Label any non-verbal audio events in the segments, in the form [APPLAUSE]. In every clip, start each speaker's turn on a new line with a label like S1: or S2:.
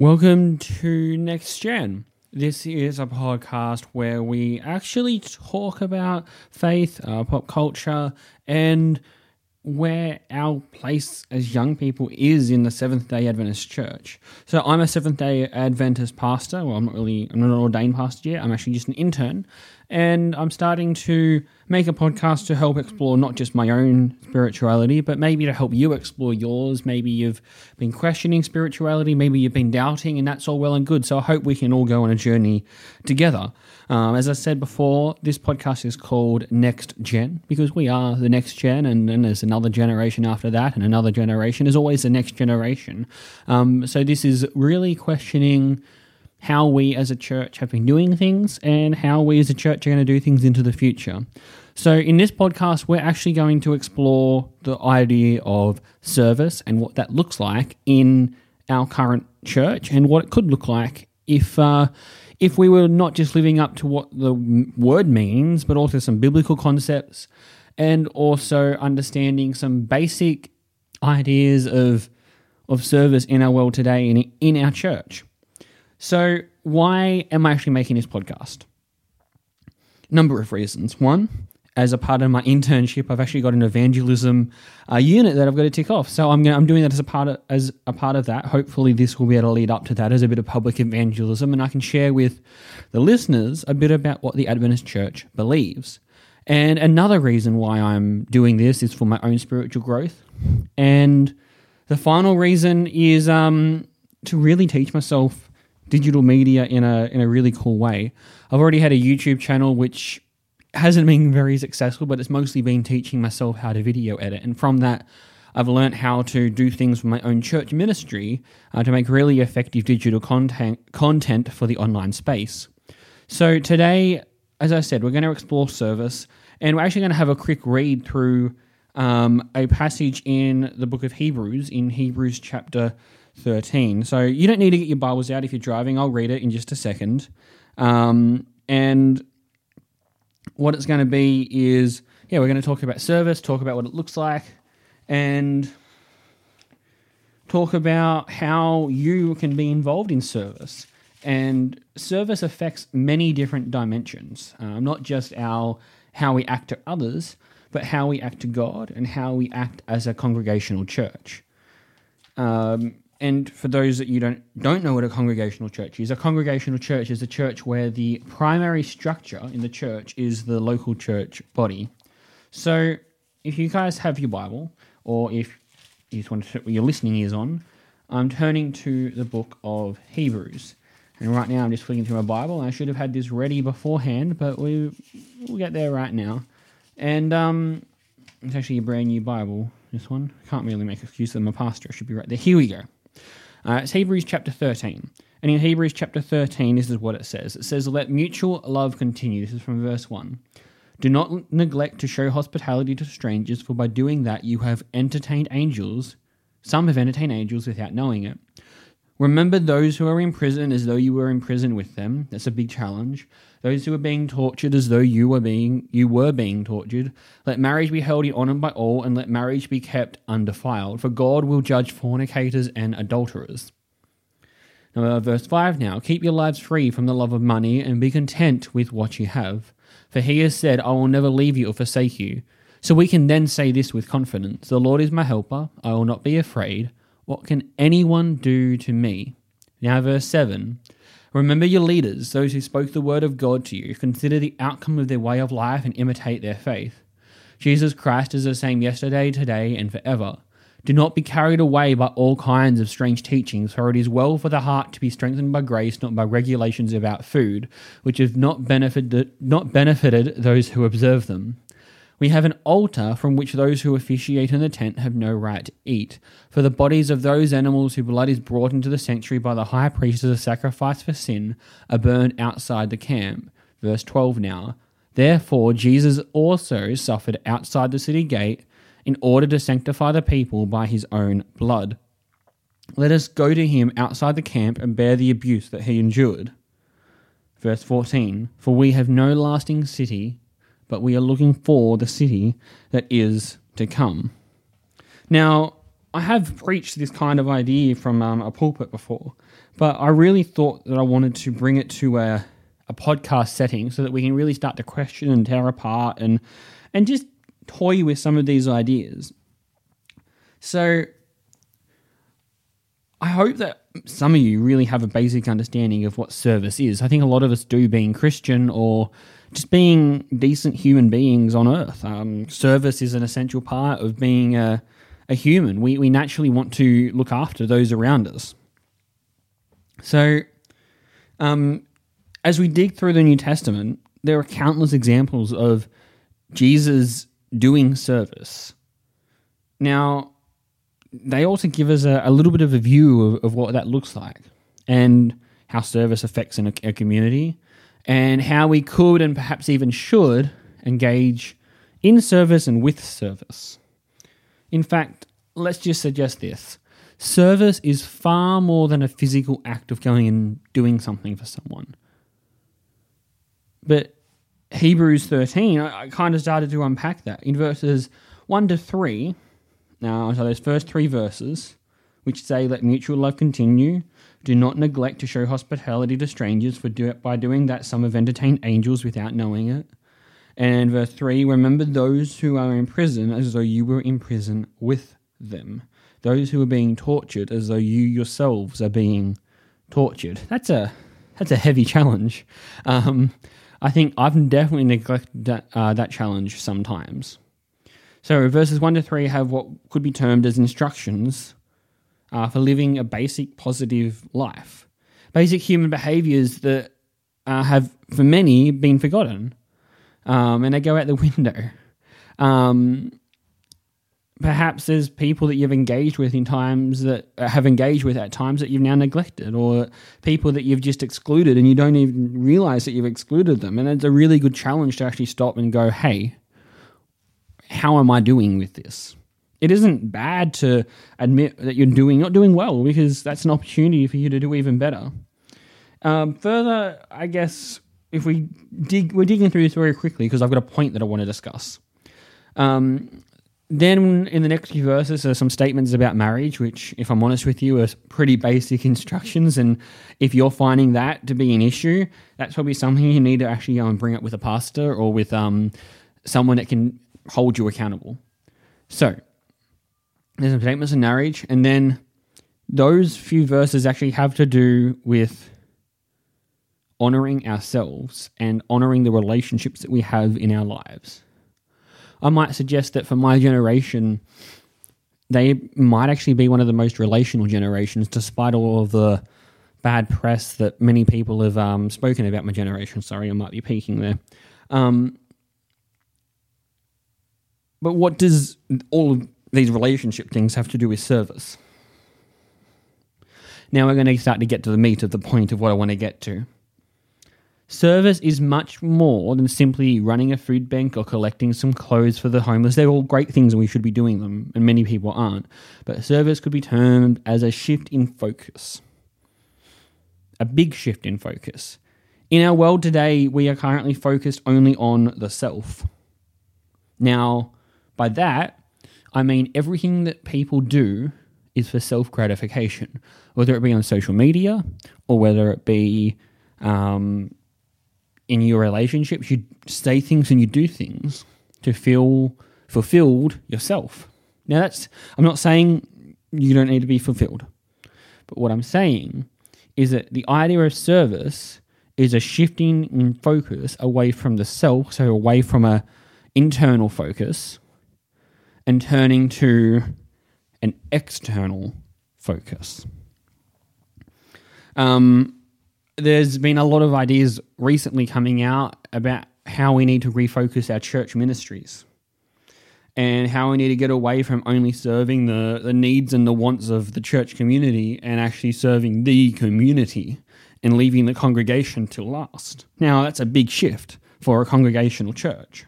S1: Welcome to Next Gen. This is a podcast where we actually talk about faith, uh, pop culture, and where our place as young people is in the Seventh day Adventist Church. So, I'm a Seventh day Adventist pastor. Well, I'm not really, I'm not an ordained pastor yet. I'm actually just an intern. And I'm starting to make a podcast to help explore not just my own spirituality, but maybe to help you explore yours. Maybe you've been questioning spirituality, maybe you've been doubting, and that's all well and good. So I hope we can all go on a journey together. Um, as I said before, this podcast is called Next Gen because we are the next gen, and then there's another generation after that, and another generation. There's always the next generation. Um, so this is really questioning how we as a church have been doing things and how we as a church are going to do things into the future. So, in this podcast, we're actually going to explore the idea of service and what that looks like in our current church and what it could look like if. Uh, if we were not just living up to what the word means, but also some biblical concepts and also understanding some basic ideas of of service in our world today and in our church. So, why am I actually making this podcast? Number of reasons. One, as a part of my internship, I've actually got an evangelism uh, unit that I've got to tick off. So I'm gonna, I'm doing that as a part of as a part of that. Hopefully, this will be able to lead up to that as a bit of public evangelism, and I can share with the listeners a bit about what the Adventist Church believes. And another reason why I'm doing this is for my own spiritual growth. And the final reason is um, to really teach myself digital media in a in a really cool way. I've already had a YouTube channel which hasn't been very successful, but it's mostly been teaching myself how to video edit, and from that. I've learned how to do things for my own church ministry uh, to make really effective digital content content for the online space. So today, as I said, we're going to explore service, and we're actually going to have a quick read through um, a passage in the book of Hebrews, in Hebrews chapter 13. So you don't need to get your Bibles out if you're driving. I'll read it in just a second. Um, and what it's going to be is, yeah, we're going to talk about service, talk about what it looks like, and talk about how you can be involved in service. And service affects many different dimensions, um, not just our how we act to others, but how we act to God and how we act as a congregational church. Um, and for those that you don't don't know what a congregational church is, a congregational church is a church where the primary structure in the church is the local church body. So, if you guys have your Bible, or if you just want to what your listening ears on, I'm turning to the book of Hebrews. And right now, I'm just flicking through my Bible. I should have had this ready beforehand, but we we'll get there right now. And um, it's actually a brand new Bible. This one can't really make excuse of a pastor. It should be right there. Here we go. Uh, it's Hebrews chapter 13. And in Hebrews chapter 13, this is what it says it says, Let mutual love continue. This is from verse 1. Do not neglect to show hospitality to strangers, for by doing that you have entertained angels. Some have entertained angels without knowing it. Remember those who are in prison as though you were in prison with them. That's a big challenge. Those who are being tortured as though you were being you were being tortured. Let marriage be held in honor by all, and let marriage be kept undefiled. For God will judge fornicators and adulterers. Now, uh, verse 5 now. Keep your lives free from the love of money, and be content with what you have. For he has said, I will never leave you or forsake you. So we can then say this with confidence The Lord is my helper, I will not be afraid. What can anyone do to me? Now, verse 7 Remember your leaders, those who spoke the word of God to you. Consider the outcome of their way of life and imitate their faith. Jesus Christ is the same yesterday, today, and forever. Do not be carried away by all kinds of strange teachings, for it is well for the heart to be strengthened by grace, not by regulations about food, which have not benefited, not benefited those who observe them. We have an altar from which those who officiate in the tent have no right to eat. For the bodies of those animals whose blood is brought into the sanctuary by the high priest as a sacrifice for sin are burned outside the camp. Verse 12 now. Therefore, Jesus also suffered outside the city gate in order to sanctify the people by his own blood. Let us go to him outside the camp and bear the abuse that he endured. Verse 14 For we have no lasting city but we are looking for the city that is to come. Now, I have preached this kind of idea from um, a pulpit before, but I really thought that I wanted to bring it to a, a podcast setting so that we can really start to question and tear apart and and just toy with some of these ideas. So I hope that some of you really have a basic understanding of what service is. I think a lot of us do, being Christian or just being decent human beings on earth. Um, service is an essential part of being a, a human. We, we naturally want to look after those around us. So, um, as we dig through the New Testament, there are countless examples of Jesus doing service. Now, they also give us a, a little bit of a view of, of, what that looks like and how service affects in a, a community and how we could and perhaps even should engage in service and with service. In fact, let's just suggest this service is far more than a physical act of going and doing something for someone. But Hebrews 13, I, I kind of started to unpack that. In verses 1 to 3, now, so those first three verses, which say, Let mutual love continue, do not neglect to show hospitality to strangers, for do by doing that some have entertained angels without knowing it. And verse 3 Remember those who are in prison as though you were in prison with them. Those who are being tortured as though you yourselves are being tortured. That's a that's a heavy challenge. Um, I think I've definitely neglected that, uh, that challenge sometimes. So verses 1 to 3 have what could be termed as instructions uh, for living a basic positive life. Basic human behaviors that uh, have, for many, been forgotten. Um, and they go out the [LAUGHS] window. Um, perhaps there's people that you've engaged with in times that uh, have engaged with at times that you've now neglected, or people that you've just excluded and you don't even realize that you've excluded them. And it's a really good challenge to actually stop and go, hey, how am I doing with this? It isn't bad to admit that you're doing not doing well because that's an opportunity for you to do even better. Um, further, I guess if we dig, we're digging through this very quickly because I've got a point that I want to discuss. Um, then in the next few verses are some statements about marriage, which, if I'm honest with you, are pretty basic instructions. And if you're finding that to be an issue, that's probably something you need to actually go and bring up with a pastor or with um, someone that can hold you accountable. So, there's some statements of marriage, and then those few verses actually have to do with honoring ourselves and honoring the relationships that we have in our lives. I might suggest that for my generation, they might actually be one of the most relational generations, despite all of the bad press that many people have um, spoken about my generation. Sorry, I might be peeking there. Um, but what does all of these relationship things have to do with service? Now we're going to start to get to the meat of the point of what I want to get to. Service is much more than simply running a food bank or collecting some clothes for the homeless. They're all great things and we should be doing them, and many people aren't. But service could be termed as a shift in focus. A big shift in focus. In our world today, we are currently focused only on the self. Now, by that, I mean everything that people do is for self gratification, whether it be on social media or whether it be um, in your relationships. You say things and you do things to feel fulfilled yourself. Now, that's, I'm not saying you don't need to be fulfilled, but what I'm saying is that the idea of service is a shifting in focus away from the self, so away from a internal focus and turning to an external focus. Um, there's been a lot of ideas recently coming out about how we need to refocus our church ministries and how we need to get away from only serving the, the needs and the wants of the church community and actually serving the community and leaving the congregation to last. Now, that's a big shift for a congregational church.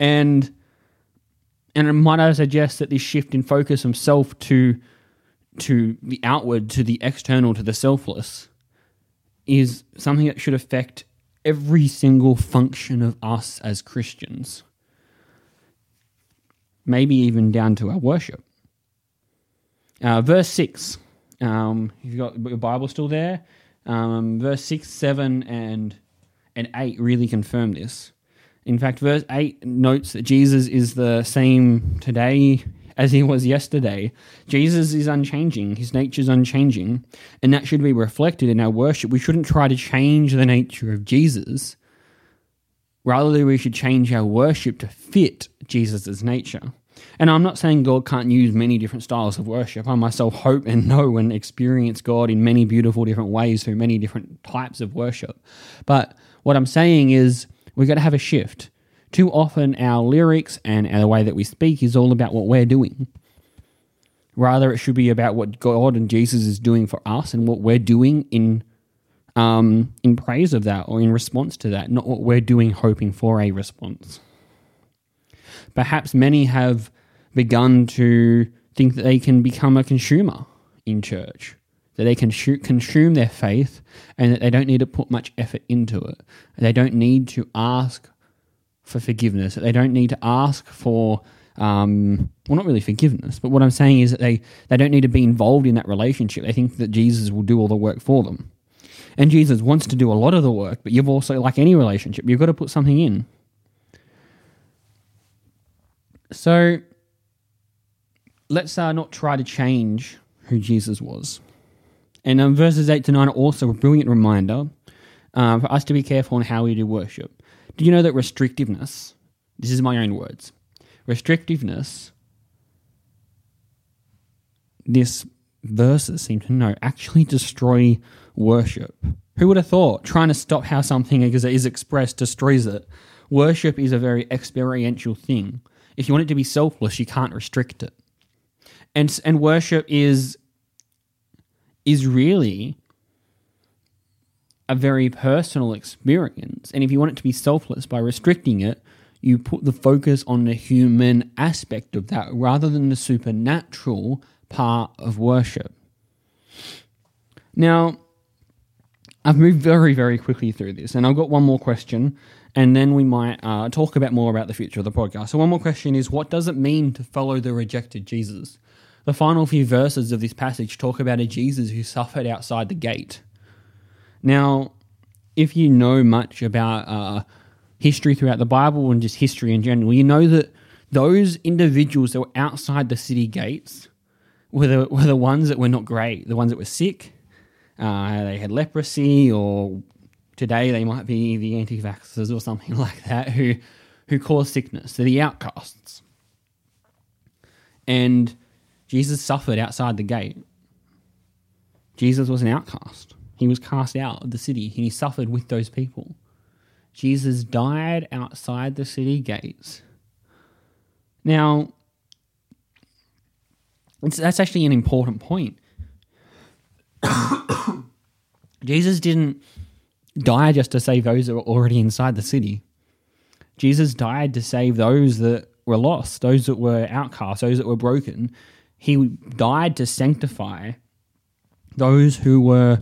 S1: And and it might I suggest that this shift in focus from self to to the outward, to the external, to the selfless, is something that should affect every single function of us as Christians. Maybe even down to our worship. Uh, verse 6. Um, you've got your Bible still there. Um, verse 6, 7, and, and 8 really confirm this. In fact, verse 8 notes that Jesus is the same today as he was yesterday. Jesus is unchanging, his nature is unchanging, and that should be reflected in our worship. We shouldn't try to change the nature of Jesus. Rather, we should change our worship to fit Jesus' nature. And I'm not saying God can't use many different styles of worship. I myself hope and [LAUGHS] know and experience God in many beautiful different ways through many different types of worship. But what I'm saying is we've got to have a shift. Too often, our lyrics and the way that we speak is all about what we're doing. Rather, it should be about what God and Jesus is doing for us and what we're doing in um, in praise of that or in response to that, not what we're doing hoping for a response. Perhaps many have begun to think that they can become a consumer in church, that they can sh- consume their faith and that they don't need to put much effort into it. They don't need to ask for forgiveness, they don't need to ask for. Um, well, not really forgiveness, but what I'm saying is that they, they don't need to be involved in that relationship. They think that Jesus will do all the work for them. And Jesus wants to do a lot of the work, but you've also, like any relationship, you've got to put something in. So let's uh, not try to change who Jesus was. And um, verses 8 to 9 are also a brilliant reminder uh, for us to be careful on how we do worship. Do you know that restrictiveness, this is my own words, restrictiveness, this verses seem to know, actually destroy worship. Who would have thought trying to stop how something is expressed destroys it? Worship is a very experiential thing. If you want it to be selfless, you can't restrict it. And and worship is is really a very personal experience. And if you want it to be selfless by restricting it, you put the focus on the human aspect of that rather than the supernatural part of worship. Now, I've moved very, very quickly through this, and I've got one more question, and then we might uh, talk about more about the future of the podcast. So, one more question is what does it mean to follow the rejected Jesus? The final few verses of this passage talk about a Jesus who suffered outside the gate. Now, if you know much about uh, history throughout the Bible and just history in general, you know that those individuals that were outside the city gates were the, were the ones that were not great, the ones that were sick, uh, they had leprosy, or today they might be the anti vaxxers or something [LAUGHS] like that who, who cause sickness. They're the outcasts. And Jesus suffered outside the gate. Jesus was an outcast. He was cast out of the city and he suffered with those people. Jesus died outside the city gates. Now, that's actually an important point. [COUGHS] Jesus didn't die just to save those that were already inside the city. Jesus died to save those that were lost, those that were outcast, those that were broken. He died to sanctify those who were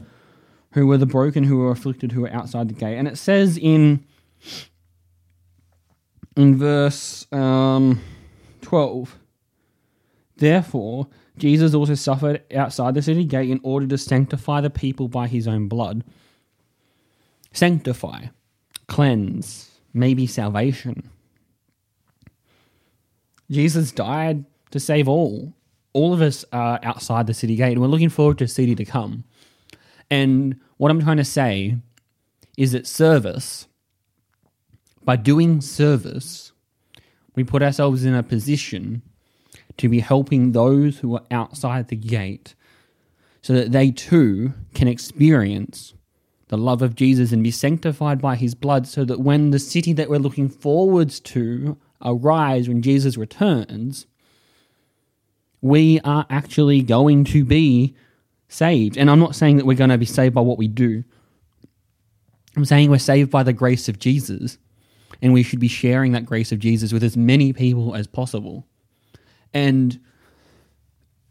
S1: who were the broken, who were afflicted, who were outside the gate. And it says in in verse um, twelve, therefore Jesus also suffered outside the city gate in order to sanctify the people by his own blood. Sanctify, cleanse, maybe salvation. Jesus died to save all. All of us are outside the city gate, and we're looking forward to city to come. And what I'm trying to say is that service, by doing service, we put ourselves in a position to be helping those who are outside the gate so that they too can experience the love of Jesus and be sanctified by his blood so that when the city that we're looking forwards to arrives when Jesus returns, we are actually going to be saved. And I'm not saying that we're going to be saved by what we do. I'm saying we're saved by the grace of Jesus, and we should be sharing that grace of Jesus with as many people as possible. And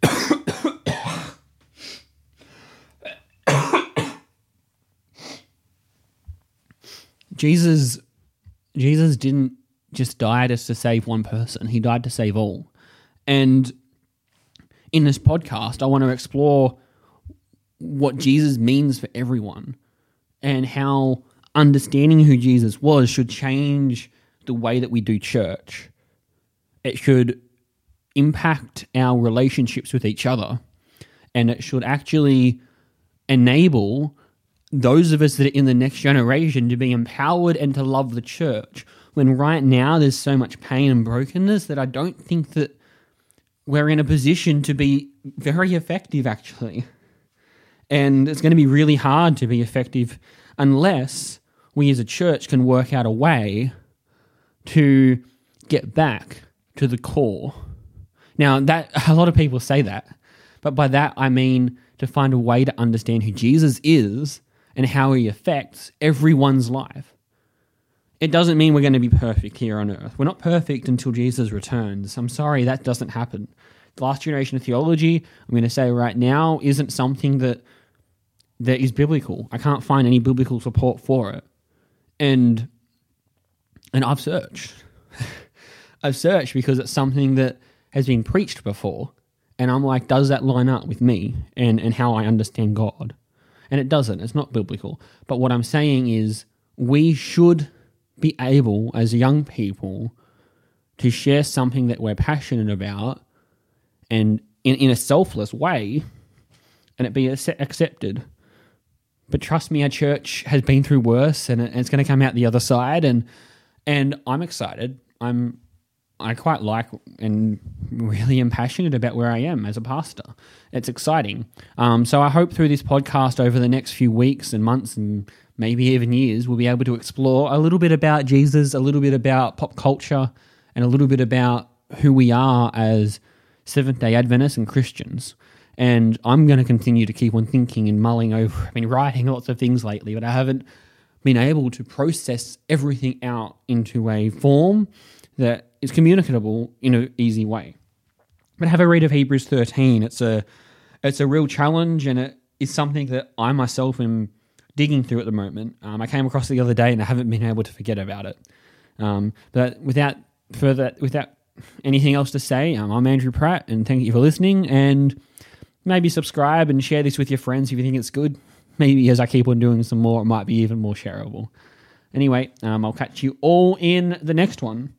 S1: [COUGHS] Jesus Jesus didn't just die just to save one person. He died to save all. And in this podcast, I want to explore what Jesus means for everyone and how understanding who Jesus was should change the way that we do church. It should impact our relationships with each other and it should actually enable those of us that are in the next generation to be empowered and to love the church when right now there's so much pain and brokenness that I don't think that we're in a position to be very effective actually. And it's going to be really hard to be effective unless we as a church can work out a way to get back to the core. Now, that a lot of people say that, but by that I mean to find a way to understand who Jesus is and how he affects everyone's life. It doesn't mean we're going to be perfect here on earth. We're not perfect until Jesus returns. I'm sorry, that doesn't happen. The last generation of theology, I'm going to say right now, isn't something that that is biblical. I can't find any biblical support for it. And and I've searched. [LAUGHS] I've searched because it's something that has been preached before. And I'm like, does that line up with me and, and how I understand God? And it doesn't. It's not biblical. But what I'm saying is we should be able, as young people, to share something that we're passionate about and in, in a selfless way and it be accepted. But trust me, our church has been through worse, and it's going to come out the other side. And and I'm excited. I'm I quite like and really am passionate about where I am as a pastor. It's exciting. Um, so I hope through this podcast over the next few weeks and months and maybe even years, we'll be able to explore a little bit about Jesus, a little bit about pop culture, and a little bit about who we are as Seventh day Adventists and Christians. And I'm going to continue to keep on thinking and mulling over. I've been writing lots of things lately, but I haven't been able to process everything out into a form that is communicable in an easy way. But have a read of Hebrews 13. It's a it's a real challenge, and it is something that I myself am digging through at the moment. Um, I came across the other day, and I haven't been able to forget about it. Um, but without further, without anything else to say, um, I'm Andrew Pratt, and thank you for listening. And maybe subscribe and share this with your friends if you think it's good. Maybe as I keep on doing some more, it might be even more shareable. Anyway, um, I'll catch you all in the next one.